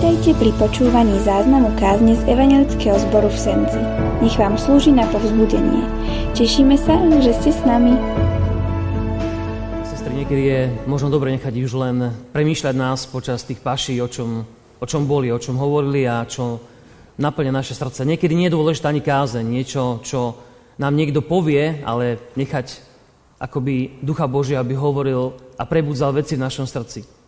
Vítajte pri počúvaní záznamu kázne z Evangelického zboru v Senci. Nech vám slúži na povzbudenie. Tešíme sa, že ste s nami. Sestry, niekedy je možno dobre nechať už len premýšľať nás počas tých paší, o čom, o čom boli, o čom hovorili a čo naplňa naše srdce. Niekedy nie je dôležité ani kázeň, niečo, čo nám niekto povie, ale nechať akoby Ducha Božia, aby hovoril a prebudzal veci v našom srdci.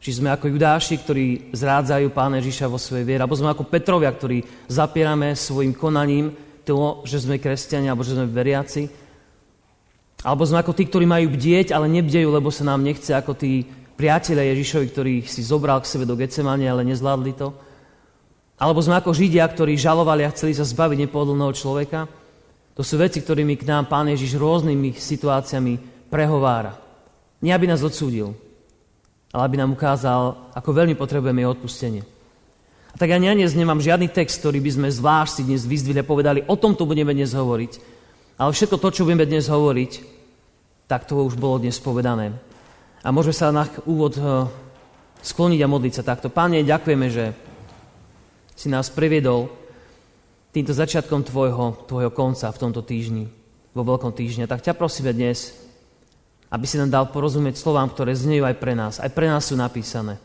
Či sme ako Judáši, ktorí zrádzajú Pána Ježiša vo svojej viere, alebo sme ako Petrovia, ktorí zapierame svojim konaním to, že sme kresťania, alebo že sme veriaci. Alebo sme ako tí, ktorí majú bdieť, ale nebdejú, lebo sa nám nechce, ako tí priatelia Ježišovi, ktorých si zobral k sebe do Getsemane, ale nezvládli to. Alebo sme ako Židia, ktorí žalovali a chceli sa zbaviť nepohodlného človeka. To sú veci, ktorými k nám Pán Ježiš rôznymi situáciami prehovára. Nie, aby nás odsúdil, ale aby nám ukázal, ako veľmi potrebujeme jeho odpustenie. A tak ja dnes nemám žiadny text, ktorý by sme zvlášť si dnes vyzdvihli a povedali, o tomto budeme dnes hovoriť. Ale všetko to, čo budeme dnes hovoriť, tak to už bolo dnes povedané. A môžeme sa na úvod eh, skloniť a modliť sa takto. Páne, ďakujeme, že si nás previedol týmto začiatkom tvojho, tvojho konca v tomto týždni, vo veľkom týždni. Tak ťa prosíme dnes, aby si nám dal porozumieť slovám, ktoré znejú aj pre nás. Aj pre nás sú napísané.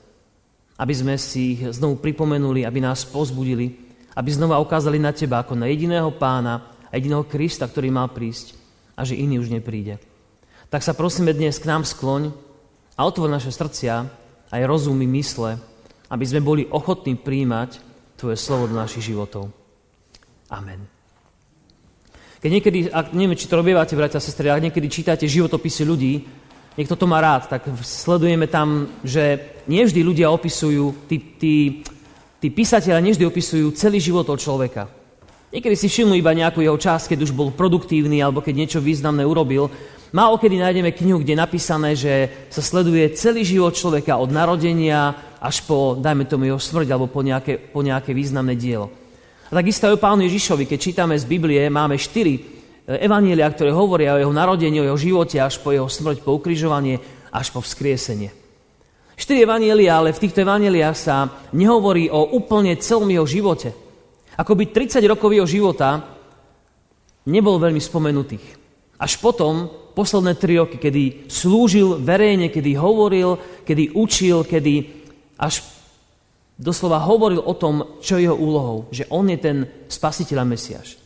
Aby sme si ich znovu pripomenuli, aby nás pozbudili, aby znova ukázali na Teba ako na jediného pána a jediného Krista, ktorý mal prísť a že iný už nepríde. Tak sa prosíme dnes k nám skloň a otvor naše srdcia, aj rozumy, mysle, aby sme boli ochotní príjmať Tvoje slovo do našich životov. Amen. Keď niekedy, ak, neviem, či to robievate, bratia a sestry, ak niekedy čítate životopisy ľudí, niekto to má rád, tak sledujeme tam, že nie vždy ľudia opisujú, tí, tí, tí písatelia nevždy opisujú celý život toho človeka. Niekedy si všimnú iba nejakú jeho časť, keď už bol produktívny alebo keď niečo významné urobil. Málo kedy nájdeme knihu, kde je napísané, že sa sleduje celý život človeka od narodenia až po, dajme tomu, jeho smrť alebo po nejaké, po nejaké významné dielo. A takisto aj o pánu Ježišovi, keď čítame z Biblie, máme štyri e, evanielia, ktoré hovoria o jeho narodení, o jeho živote, až po jeho smrť, po ukrižovanie, až po vzkriesenie. Štyri evanielia, ale v týchto evanieliách sa nehovorí o úplne celom jeho živote. Akoby 30 rokov jeho života nebol veľmi spomenutých. Až potom, posledné tri roky, kedy slúžil verejne, kedy hovoril, kedy učil, kedy až doslova hovoril o tom, čo je jeho úlohou, že on je ten spasiteľ a Mesiaš.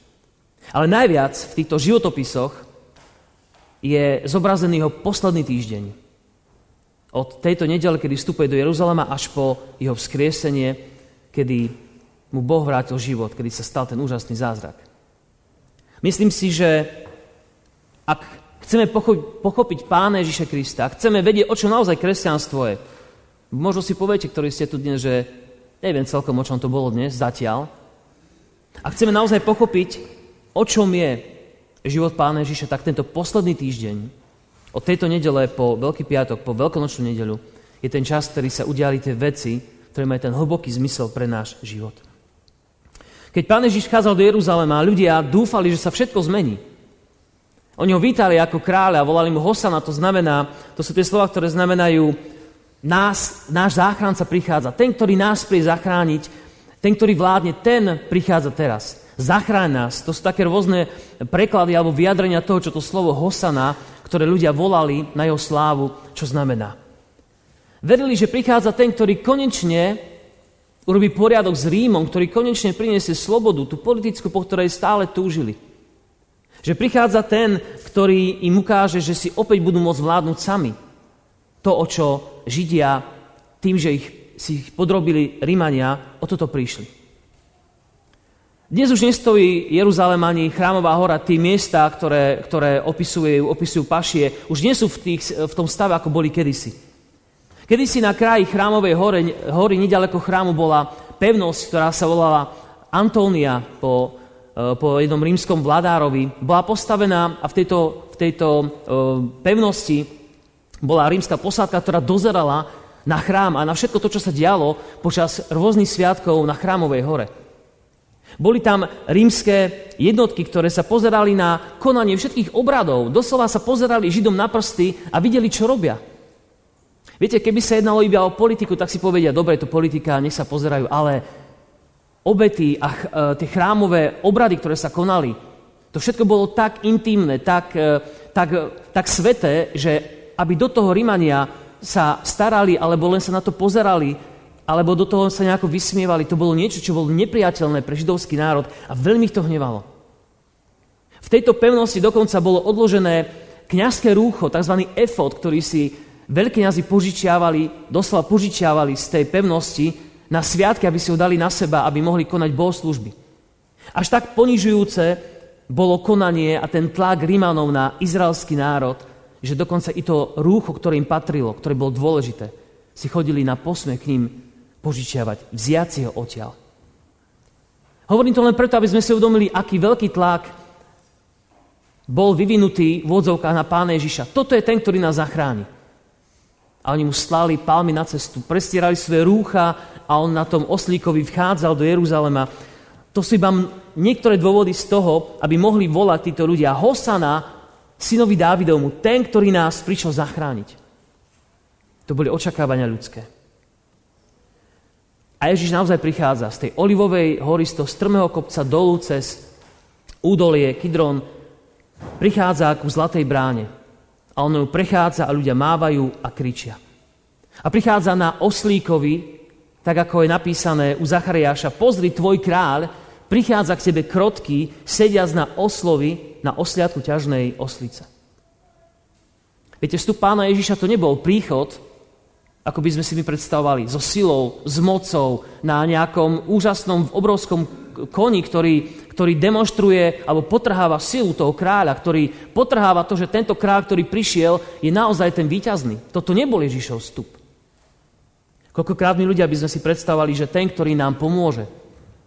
Ale najviac v týchto životopisoch je zobrazený jeho posledný týždeň. Od tejto nedele, kedy vstupuje do Jeruzalema, až po jeho vzkriesenie, kedy mu Boh vrátil život, kedy sa stal ten úžasný zázrak. Myslím si, že ak chceme pochopiť Pána Ježiša Krista, ak chceme vedieť, o čo naozaj kresťanstvo je, možno si poviete, ktorí ste tu dnes, že Neviem celkom, o čom to bolo dnes, zatiaľ. A chceme naozaj pochopiť, o čom je život Pána Ježiša, tak tento posledný týždeň, od tejto nedele po Veľký piatok, po Veľkonočnú nedelu, je ten čas, ktorý sa udiali tie veci, ktoré majú ten hlboký zmysel pre náš život. Keď Pán Ježiš vchádzal do Jeruzalema, ľudia dúfali, že sa všetko zmení. Oni ho vítali ako kráľa volali mu Hosana, to znamená, to sú tie slova, ktoré znamenajú nás, náš záchranca prichádza. Ten, ktorý nás príde zachrániť, ten, ktorý vládne, ten prichádza teraz. Zachráň nás. To sú také rôzne preklady alebo vyjadrenia toho, čo to slovo Hosana, ktoré ľudia volali na jeho slávu, čo znamená. Verili, že prichádza ten, ktorý konečne urobí poriadok s Rímom, ktorý konečne priniesie slobodu, tú politickú, po ktorej stále túžili. Že prichádza ten, ktorý im ukáže, že si opäť budú môcť vládnuť sami to, o čo Židia tým, že ich, si ich podrobili Rímania, o toto prišli. Dnes už nestojí Jeruzalem ani Chrámová hora, tie miesta, ktoré, ktoré opisujú, opisujú pašie, už nie sú v, tých, v tom stave, ako boli kedysi. Kedysi na kraji Chrámovej hory, hory nedaleko chrámu bola pevnosť, ktorá sa volala Antónia po, e, po jednom rímskom vladárovi. Bola postavená a v tejto, v tejto e, pevnosti bola rímska posádka, ktorá dozerala na chrám a na všetko to, čo sa dialo počas rôznych sviatkov na chrámovej hore. Boli tam rímske jednotky, ktoré sa pozerali na konanie všetkých obradov. Doslova sa pozerali Židom na prsty a videli, čo robia. Viete, keby sa jednalo iba o politiku, tak si povedia, dobre, to politika, nech sa pozerajú, ale obety a ch- e, tie chrámové obrady, ktoré sa konali, to všetko bolo tak intimné, tak, e, tak, tak sveté, že aby do toho Rímania sa starali, alebo len sa na to pozerali, alebo do toho sa nejako vysmievali, to bolo niečo, čo bolo nepriateľné pre židovský národ a veľmi ich to hnevalo. V tejto pevnosti dokonca bolo odložené kňazské rúcho, tzv. efod, ktorý si veľkňazi požičiavali, doslova požičiavali z tej pevnosti na sviatky, aby si ho dali na seba, aby mohli konať bohoslužby. Až tak ponižujúce bolo konanie a ten tlak Rímanov na izraelský národ, že dokonca i to rúcho, ktoré im patrilo, ktoré bolo dôležité, si chodili na posmech k ním požičiavať, vziať si ho odtiaľ. Hovorím to len preto, aby sme si uvedomili, aký veľký tlak bol vyvinutý v odzovkách na pána Ježiša. Toto je ten, ktorý nás zachráni. A oni mu slali palmy na cestu, prestierali svoje rúcha a on na tom oslíkovi vchádzal do Jeruzalema. To sú iba niektoré dôvody z toho, aby mohli volať títo ľudia Hosana, synovi Dávidovmu, ten, ktorý nás prišiel zachrániť. To boli očakávania ľudské. A Ježiš naozaj prichádza z tej olivovej hory, z toho strmého kopca dolu cez údolie, Kidron, prichádza ku Zlatej bráne. A on ju prechádza a ľudia mávajú a kričia. A prichádza na oslíkovi, tak ako je napísané u Zachariáša, pozri, tvoj kráľ prichádza k tebe krotký, sediac na oslovi, na osliadku ťažnej oslice. Viete, vstup pána Ježiša to nebol príchod, ako by sme si my predstavovali, so silou, s mocou, na nejakom úžasnom, obrovskom koni, ktorý, ktorý demonstruje alebo potrháva silu toho kráľa, ktorý potrháva to, že tento kráľ, ktorý prišiel, je naozaj ten výťazný. Toto nebol Ježišov vstup. Koľkokrát my ľudia by sme si predstavovali, že ten, ktorý nám pomôže,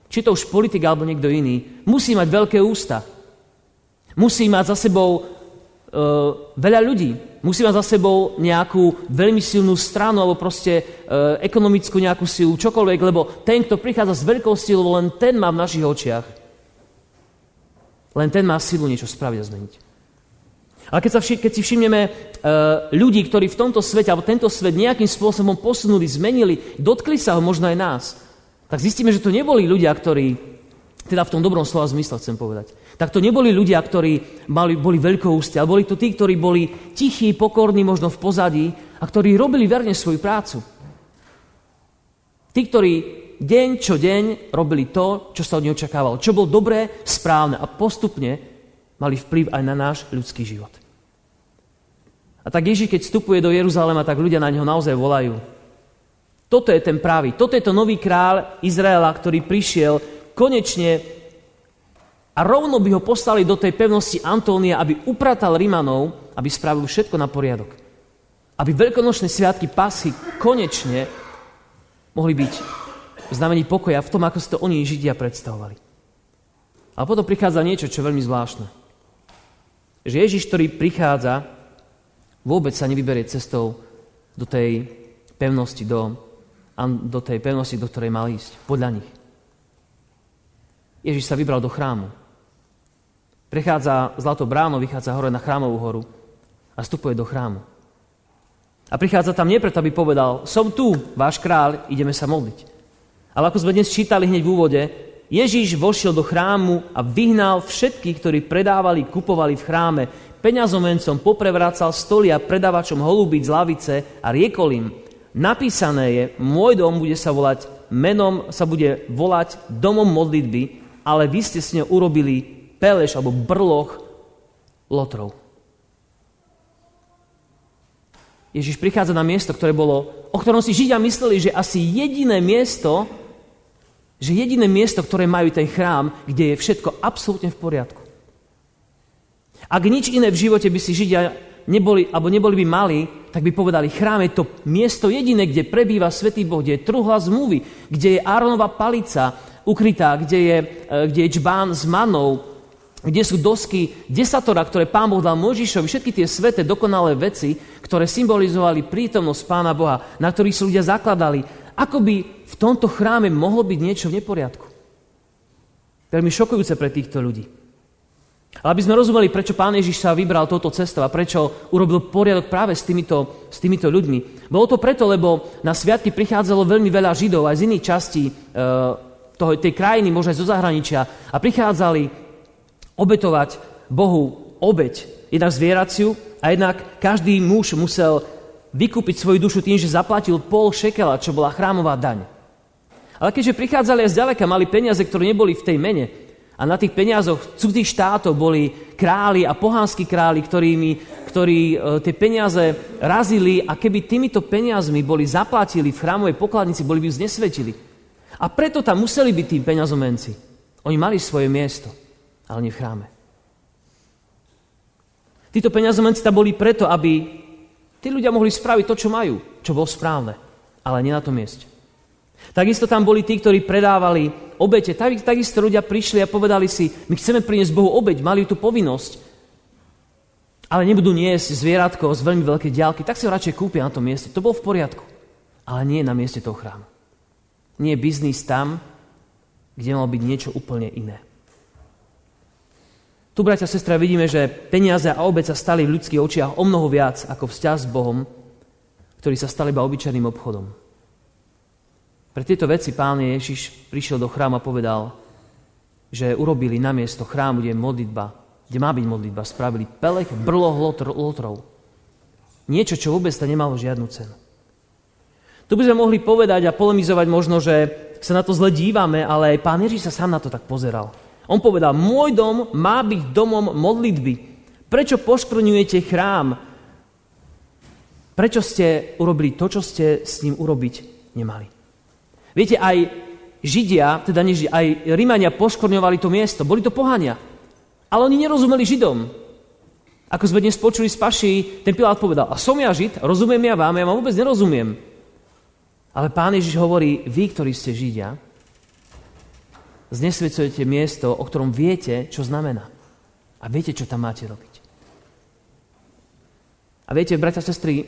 či to už politik alebo niekto iný, musí mať veľké ústa. Musí mať za sebou e, veľa ľudí. Musí mať za sebou nejakú veľmi silnú stranu alebo proste e, ekonomickú nejakú silu, čokoľvek, lebo ten, kto prichádza s veľkou silou, len ten má v našich očiach len ten má silu niečo spraviť a zmeniť. Ale keď, sa vši- keď si všimneme uh, ľudí, ktorí v tomto svete, alebo tento svet nejakým spôsobom posunuli, zmenili, dotkli sa ho možno aj nás, tak zistíme, že to neboli ľudia, ktorí, teda v tom dobrom slova zmysle chcem povedať, tak to neboli ľudia, ktorí mali, boli veľkoústi, ale boli to tí, ktorí boli tichí, pokorní, možno v pozadí a ktorí robili verne svoju prácu. Tí, ktorí deň čo deň robili to, čo sa od neho očakávalo. Čo bolo dobré, správne a postupne mali vplyv aj na náš ľudský život. A tak Ježíš, keď vstupuje do Jeruzalema, tak ľudia na neho naozaj volajú. Toto je ten pravý, toto je to nový král Izraela, ktorý prišiel konečne a rovno by ho poslali do tej pevnosti Antónia, aby upratal Rimanov, aby spravil všetko na poriadok. Aby veľkonočné sviatky Pasy konečne mohli byť znamení pokoja v tom, ako si to oni Židia predstavovali. A potom prichádza niečo, čo je veľmi zvláštne. Že Ježiš, ktorý prichádza, vôbec sa nevyberie cestou do tej pevnosti, do, do tej pevnosti, do ktorej mal ísť, podľa nich. Ježiš sa vybral do chrámu. Prechádza zlatou bránou, vychádza hore na chrámovú horu a vstupuje do chrámu. A prichádza tam nie preto, aby povedal, som tu, váš kráľ, ideme sa modliť. Ale ako sme dnes čítali hneď v úvode, Ježíš vošiel do chrámu a vyhnal všetkých, ktorí predávali, kupovali v chráme. Peňazomencom poprevracal a predávačom holúbiť z lavice a riekol im, napísané je, môj dom bude sa volať, menom sa bude volať domom modlitby, ale vy ste s ňou urobili peleš alebo brloch lotrov. Ježiš prichádza na miesto, ktoré bolo, o ktorom si Židia mysleli, že asi jediné miesto, že jediné miesto, ktoré majú ten chrám, kde je všetko absolútne v poriadku. Ak nič iné v živote by si Židia neboli, alebo neboli by mali, tak by povedali, chrám je to miesto jediné, kde prebýva Svetý Boh, kde je truhla zmluvy, kde je Áronova palica ukrytá, kde je, e, kde je čbán s manou, kde sú dosky desatora, ktoré Pán Boh dal Mojžišovi, všetky tie sveté, dokonalé veci, ktoré symbolizovali prítomnosť Pána Boha, na ktorých sa ľudia zakladali. Ako by v tomto chráme mohlo byť niečo v neporiadku. Veľmi šokujúce pre týchto ľudí. Ale aby sme rozumeli, prečo pán Ježiš sa vybral touto cestou a prečo urobil poriadok práve s týmito, s týmito ľuďmi. Bolo to preto, lebo na sviatky prichádzalo veľmi veľa Židov aj z iných častí e, toho, tej krajiny, možno aj zo zahraničia a prichádzali obetovať Bohu obeď, jednak zvieraciu a jednak každý muž musel vykúpiť svoju dušu tým, že zaplatil pol šekela, čo bola chrámová daň. Ale keďže prichádzali aj zďaleka, mali peniaze, ktoré neboli v tej mene, a na tých peniazoch cudzích štátov boli králi a pohánsky králi, ktorými, ktorí e, tie peniaze razili a keby týmito peniazmi boli zaplatili v chrámovej pokladnici, boli by ju znesvetili. A preto tam museli byť tí peňazomenci. Oni mali svoje miesto, ale nie v chráme. Títo peňazomenci tam boli preto, aby tí ľudia mohli spraviť to, čo majú, čo bolo správne, ale nie na tom mieste. Takisto tam boli tí, ktorí predávali obete. Tak, takisto ľudia prišli a povedali si, my chceme priniesť Bohu obeť, mali tú povinnosť. Ale nebudú niesť zvieratko z veľmi veľkej diálky, tak si ho radšej kúpia na tom mieste. To bolo v poriadku. Ale nie na mieste toho chrámu. Nie je biznis tam, kde malo byť niečo úplne iné. Tu, bratia a sestra, vidíme, že peniaze a obec sa stali v ľudských očiach o mnoho viac ako vzťah s Bohom, ktorý sa stal iba obyčajným obchodom. Pre tieto veci pán Ježiš prišiel do chrámu a povedal, že urobili na miesto chrámu, kde je modlitba, kde má byť modlitba, spravili pelech, brloh lotrov. Niečo, čo vôbec to nemalo žiadnu cenu. Tu by sme mohli povedať a polemizovať možno, že sa na to zle dívame, ale aj pán Ježiš sa sám na to tak pozeral. On povedal, môj dom má byť domom modlitby. Prečo poškrňujete chrám? Prečo ste urobili to, čo ste s ním urobiť nemali? Viete, aj Židia, teda nie aj Rímania poškorňovali to miesto. Boli to pohania. Ale oni nerozumeli Židom. Ako sme dnes počuli z Paši, ten Pilát povedal, a som ja Žid, rozumiem ja vám, ja vám vôbec nerozumiem. Ale pán Ježiš hovorí, vy, ktorí ste Židia, znesvedcujete miesto, o ktorom viete, čo znamená. A viete, čo tam máte robiť. A viete, bratia a sestry,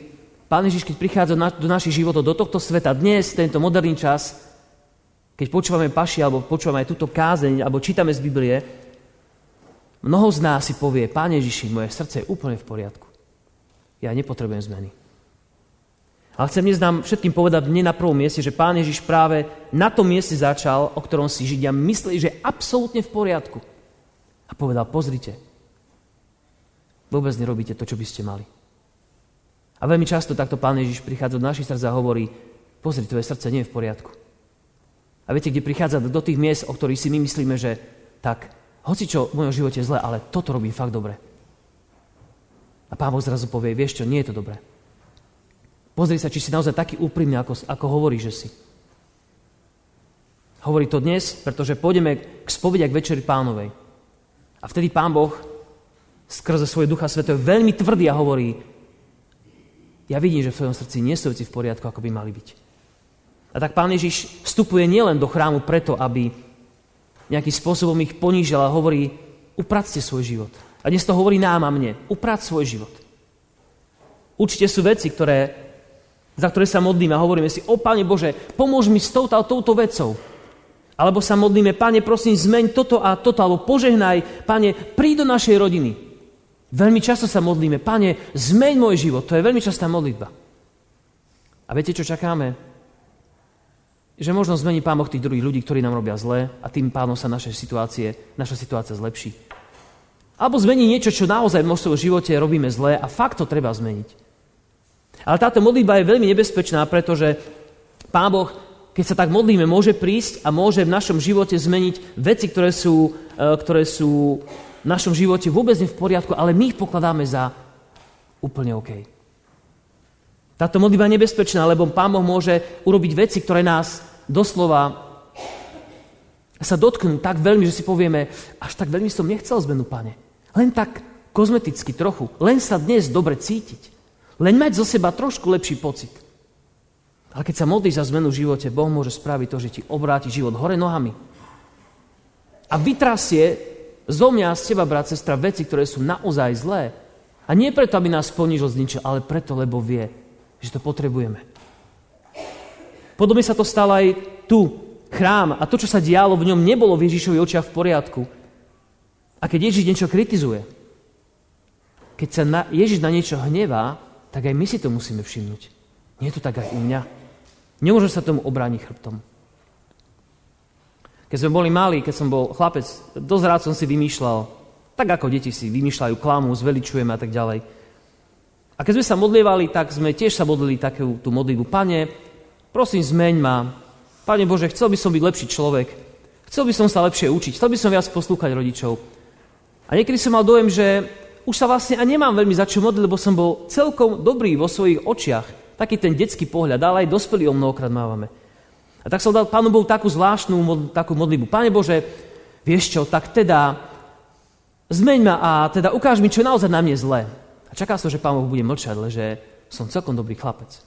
Pán Ježiš, keď prichádza do našich životov, do tohto sveta, dnes, tento moderný čas, keď počúvame paši, alebo počúvame aj túto kázeň, alebo čítame z Biblie, mnoho z nás si povie, Pán Ježiši, moje srdce je úplne v poriadku. Ja nepotrebujem zmeny. Ale chcem dnes nám všetkým povedať nie na prvom mieste, že Pán Ježiš práve na tom mieste začal, o ktorom si Židia mysleli, že je absolútne v poriadku. A povedal, pozrite, vôbec nerobíte to, čo by ste mali. A veľmi často takto Pán Ježiš prichádza do našich srdc a hovorí, pozri, tvoje srdce nie je v poriadku. A viete, kde prichádza do tých miest, o ktorých si my myslíme, že tak, hoci čo v mojom živote je zle, ale toto robím fakt dobre. A Pán Boh zrazu povie, vieš čo, nie je to dobré. Pozri sa, či si naozaj taký úprimný, ako, ako hovorí, že si. Hovorí to dnes, pretože pôjdeme k spovedi k večeri pánovej. A vtedy Pán Boh skrze svoje Ducha Svetého veľmi tvrdý a hovorí, ja vidím, že v tvojom srdci nie sú veci v poriadku, ako by mali byť. A tak Pán Ježiš vstupuje nielen do chrámu preto, aby nejakým spôsobom ich ponížil a hovorí, upracte svoj život. A dnes to hovorí nám a mne. Uprac svoj život. Určite sú veci, ktoré, za ktoré sa modlíme a hovoríme si, o Pane Bože, pomôž mi s touto a touto vecou. Alebo sa modlíme, Pane, prosím, zmeň toto a toto, alebo požehnaj, Pane, príď do našej rodiny. Veľmi často sa modlíme, Pane, zmeň môj život. To je veľmi častá modlitba. A viete, čo čakáme? Že možno zmení Pán Boh tých druhých ľudí, ktorí nám robia zle a tým pádom sa naše situácie, naša situácia zlepší. Alebo zmení niečo, čo naozaj v svojom živote robíme zle a fakt to treba zmeniť. Ale táto modlitba je veľmi nebezpečná, pretože Pán Boh, keď sa tak modlíme, môže prísť a môže v našom živote zmeniť veci, ktoré sú, e, ktoré sú v našom živote vôbec nie v poriadku, ale my ich pokladáme za úplne OK. Táto modlitba je nebezpečná, lebo Pán Boh môže urobiť veci, ktoré nás doslova sa dotknú tak veľmi, že si povieme, až tak veľmi som nechcel zmenu, Pane. Len tak kozmeticky trochu. Len sa dnes dobre cítiť. Len mať zo seba trošku lepší pocit. Ale keď sa modlíš za zmenu v živote, Boh môže spraviť to, že ti obráti život hore nohami. A vytrasie zo mňa, z teba, brat, sestra, veci, ktoré sú naozaj zlé. A nie preto, aby nás ponížil, zničil, ale preto, lebo vie, že to potrebujeme. Podobne sa to stalo aj tu. Chrám a to, čo sa dialo v ňom, nebolo v Ježišovi očiach v poriadku. A keď Ježiš niečo kritizuje, keď sa na, Ježiš na niečo hnevá, tak aj my si to musíme všimnúť. Nie je to tak aj u mňa. Nemôžem sa tomu obrániť chrbtom. Keď sme boli malí, keď som bol chlapec, dosť rád som si vymýšľal, tak ako deti si vymýšľajú klamu, zveličujeme a tak ďalej. A keď sme sa modlievali, tak sme tiež sa modlili takú tú modlitbu. Pane, prosím, zmeň ma. Pane Bože, chcel by som byť lepší človek. Chcel by som sa lepšie učiť. Chcel by som viac poslúchať rodičov. A niekedy som mal dojem, že už sa vlastne a nemám veľmi za čo modliť, lebo som bol celkom dobrý vo svojich očiach. Taký ten detský pohľad, ale aj dospelí o mnohokrát mávame. A tak som dal Pánu Bohu takú zvláštnu takú modlitbu. Pane Bože, vieš čo, tak teda zmeň ma a teda ukáž mi, čo naozaj na mne zlé. A čaká som, že Pán Boh bude mlčať, ale som celkom dobrý chlapec.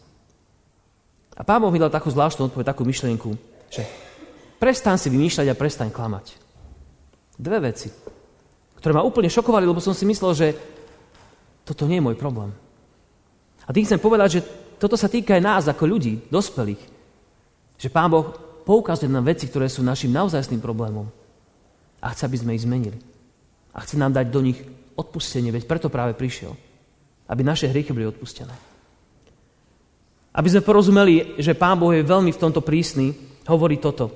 A Pán Boh mi dal takú zvláštnu odpoveď, takú myšlienku, že prestaň si vymýšľať a prestaň klamať. Dve veci, ktoré ma úplne šokovali, lebo som si myslel, že toto nie je môj problém. A tým chcem povedať, že toto sa týka aj nás ako ľudí, dospelých. Že Pán Boh poukazuje na veci, ktoré sú našim naozajstným problémom. A chce, aby sme ich zmenili. A chce nám dať do nich odpustenie, veď preto práve prišiel. Aby naše hriechy boli odpustené. Aby sme porozumeli, že Pán Boh je veľmi v tomto prísny, hovorí toto.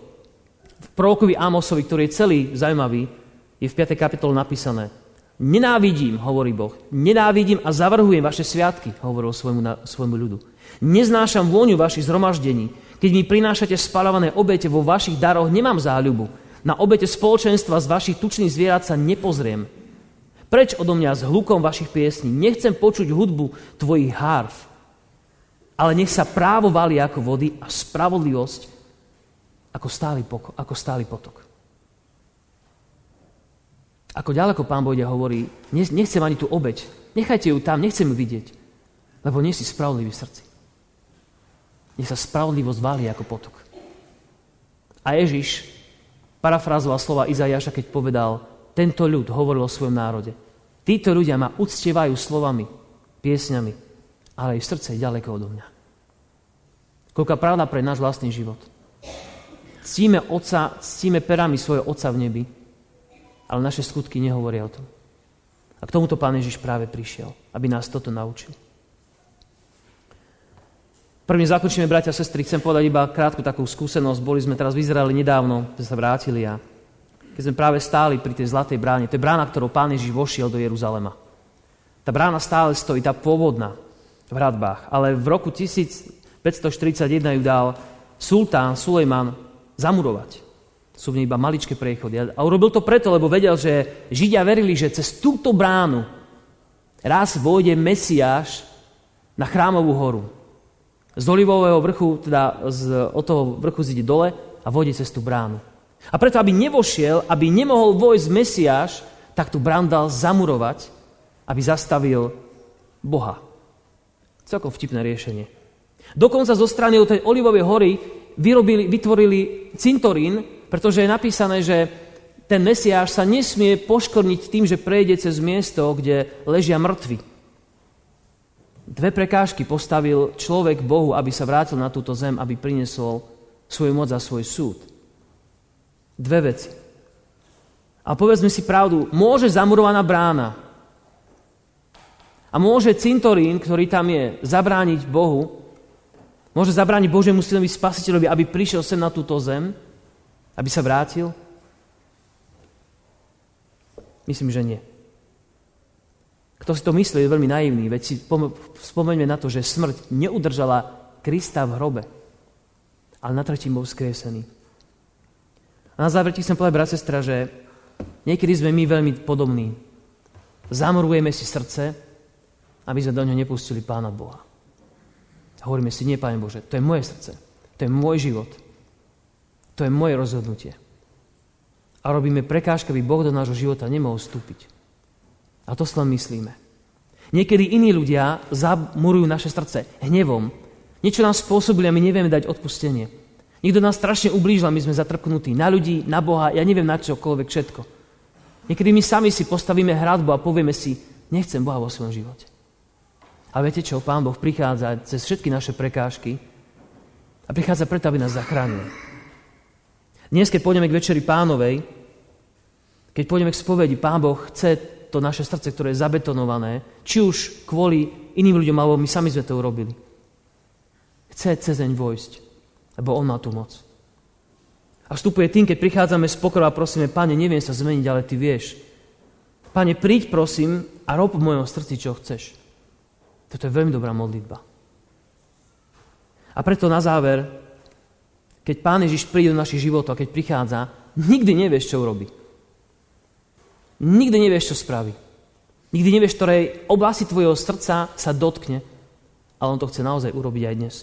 V prorokovi Amosovi, ktorý je celý zaujímavý, je v 5. kapitole napísané. Nenávidím, hovorí Boh, nenávidím a zavrhujem vaše sviatky, hovoril svojmu, svojmu ľudu. Neznášam vôňu vašich zhromaždení, keď mi prinášate spalované obete vo vašich daroch, nemám záľubu. Na obete spoločenstva z vašich tučných zvierat sa nepozriem. Preč odo mňa s hlukom vašich piesní. Nechcem počuť hudbu tvojich harf. Ale nech sa právo valí ako vody a spravodlivosť ako stály, poko- ako stály potok. Ako ďaleko pán Bojde hovorí, nechcem ani tú obeď. Nechajte ju tam, nechcem ju vidieť. Lebo nie si spravodlivý v srdci. Nech sa spravodlivosť valí ako potok. A Ježiš parafrázoval slova Izajaša, keď povedal, tento ľud hovoril o svojom národe. Títo ľudia ma uctievajú slovami, piesňami, ale ich srdce je ďaleko odo mňa. Koľká pravda pre náš vlastný život. Ctíme, oca, ctíme perami svojho Otca v nebi, ale naše skutky nehovoria o tom. A k tomuto Pán Ježiš práve prišiel, aby nás toto naučil. Prvne zakončíme, bratia a sestry, chcem povedať iba krátku takú skúsenosť. Boli sme teraz v Izraeli nedávno, sme sa vrátili a keď sme práve stáli pri tej zlatej bráne, to je brána, ktorou pán Ježiš vošiel do Jeruzalema. Tá brána stále stojí, tá pôvodná v hradbách, ale v roku 1541 ju dal sultán Sulejman zamurovať. Sú v nej iba maličké priechody. A urobil to preto, lebo vedel, že Židia verili, že cez túto bránu raz vôjde Mesiáš na chrámovú horu. Z olivového vrchu, teda z, od toho vrchu zíde dole a vodí cez tú bránu. A preto, aby nevošiel, aby nemohol vojsť Mesiáš, tak tu brán dal zamurovať, aby zastavil Boha. Celkom vtipné riešenie. Dokonca zo strany tej olivovej hory vyrobili, vytvorili cintorín, pretože je napísané, že ten Mesiáš sa nesmie poškorniť tým, že prejde cez miesto, kde ležia mŕtvi. Dve prekážky postavil človek Bohu, aby sa vrátil na túto zem, aby priniesol svoju moc a svoj súd. Dve veci. A povedzme si pravdu, môže zamurovaná brána a môže cintorín, ktorý tam je, zabrániť Bohu, môže zabrániť Božiemu synovi spasiteľovi, aby prišiel sem na túto zem, aby sa vrátil? Myslím, že nie. Kto si to myslí, je veľmi naivný, veď si spomeňme na to, že smrť neudržala Krista v hrobe, ale na tretím bol vzkriesený. A na záver ti chcem povedať, brat, sestra, že niekedy sme my veľmi podobní. Zamorujeme si srdce, aby sme do ňoho nepustili Pána Boha. Hovoríme si, nie, Pane Bože, to je moje srdce, to je môj život, to je moje rozhodnutie. A robíme prekážky, aby Boh do nášho života nemohol vstúpiť. A to si len myslíme. Niekedy iní ľudia zamurujú naše srdce hnevom. Niečo nám spôsobili a my nevieme dať odpustenie. Niekto nás strašne ublížil a my sme zatrpknutí na ľudí, na Boha, ja neviem na čokoľvek všetko. Niekedy my sami si postavíme hradbu a povieme si, nechcem Boha vo svojom živote. A viete čo, Pán Boh prichádza cez všetky naše prekážky a prichádza preto, aby nás zachránil. Dnes, keď pôjdeme k Večeri pánovej, Keď pôjdeme k spovedi, Pán Boh chce to naše srdce, ktoré je zabetonované, či už kvôli iným ľuďom, alebo my sami sme to urobili. Chce cezeň vojsť, lebo On má tú moc. A vstupuje tým, keď prichádzame z pokoru a prosíme, Pane, neviem sa zmeniť, ale Ty vieš. Pane, príď prosím a rob v mojom srdci, čo chceš. Toto je veľmi dobrá modlitba. A preto na záver, keď Pán Ježiš príde do našich životov keď prichádza, nikdy nevieš, čo urobí. Nikdy nevieš, čo spraví. Nikdy nevieš, ktorej oblasti tvojho srdca sa dotkne, ale on to chce naozaj urobiť aj dnes.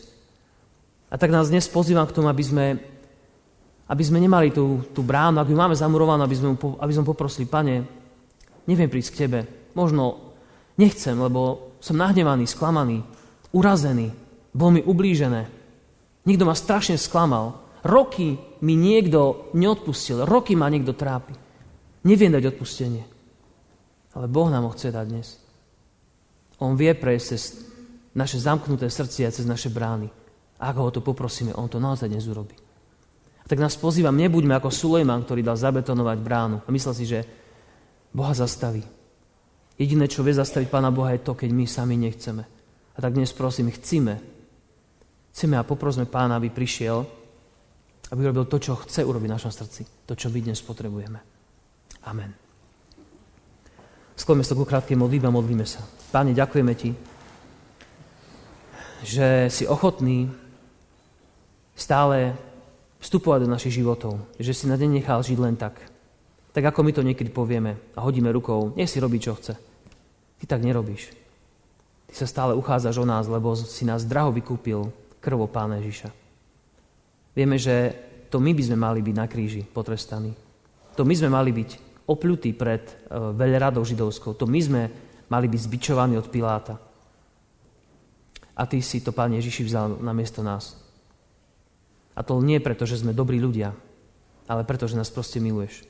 A tak nás dnes pozývam k tomu, aby sme aby sme nemali tú, tú bránu, ak ju máme zamurovanú, aby sme, aby sme poprosili, pane, neviem prísť k tebe, možno nechcem, lebo som nahnevaný, sklamaný, urazený, bol mi ublížené. Niekto ma strašne sklamal. Roky mi niekto neodpustil, roky ma niekto trápi. Neviem dať odpustenie. Ale Boh nám ho chce dať dnes. On vie prejsť cez naše zamknuté srdcia, cez naše brány. A ak ho to poprosíme, on to naozaj dnes urobí. Tak nás pozývam, nebuďme ako Sulejman, ktorý dal zabetonovať bránu a myslel si, že Boha zastaví. Jediné, čo vie zastaviť Pána Boha, je to, keď my sami nechceme. A tak dnes prosím, chcíme. Chceme a poprosme Pána, aby prišiel, aby urobil to, čo chce urobiť v našom srdci. To, čo my dnes potrebujeme. Amen. Skloňme sa ku krátkej modlíbe a modlíme sa. Páne, ďakujeme Ti, že si ochotný stále vstupovať do našich životov. Že si na deň nechal žiť len tak. Tak ako my to niekedy povieme a hodíme rukou, nech si robí, čo chce. Ty tak nerobíš. Ty sa stále uchádzaš o nás, lebo si nás draho vykúpil krvo Pána Ježiša. Vieme, že to my by sme mali byť na kríži potrestaní. To my sme mali byť opľutí pred uh, veľradou židovskou. To my sme mali byť zbičovaní od Piláta. A ty si to, Pán Ježiši, vzal na miesto nás. A to nie preto, že sme dobrí ľudia, ale preto, že nás proste miluješ.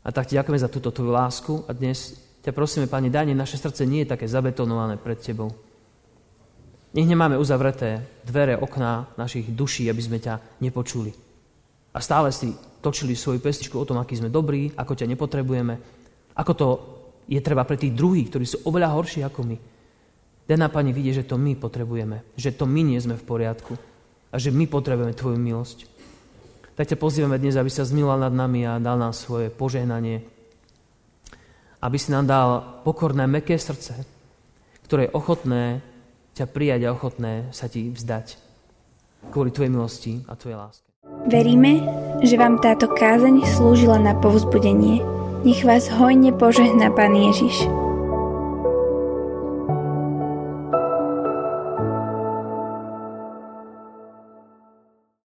A tak ti ďakujeme za túto tvoju lásku a dnes ťa prosíme, Pane, daj, naše srdce nie je také zabetonované pred Tebou. Nech nemáme uzavreté dvere, okná našich duší, aby sme ťa nepočuli. A stále si točili svoju pestičku o tom, aký sme dobrí, ako ťa nepotrebujeme, ako to je treba pre tých druhých, ktorí sú oveľa horší ako my. Daj na Pane vidieť, že to my potrebujeme, že to my nie sme v poriadku a že my potrebujeme Tvoju milosť. Tak ťa pozývame dnes, aby sa zmiloval nad nami a dal nám svoje požehnanie. Aby si nám dal pokorné, meké srdce, ktoré je ochotné ťa prijať a ochotné sa ti vzdať kvôli Tvojej milosti a Tvojej láske. Veríme, že vám táto kázeň slúžila na povzbudenie. Nech vás hojne požehná Pán Ježiš.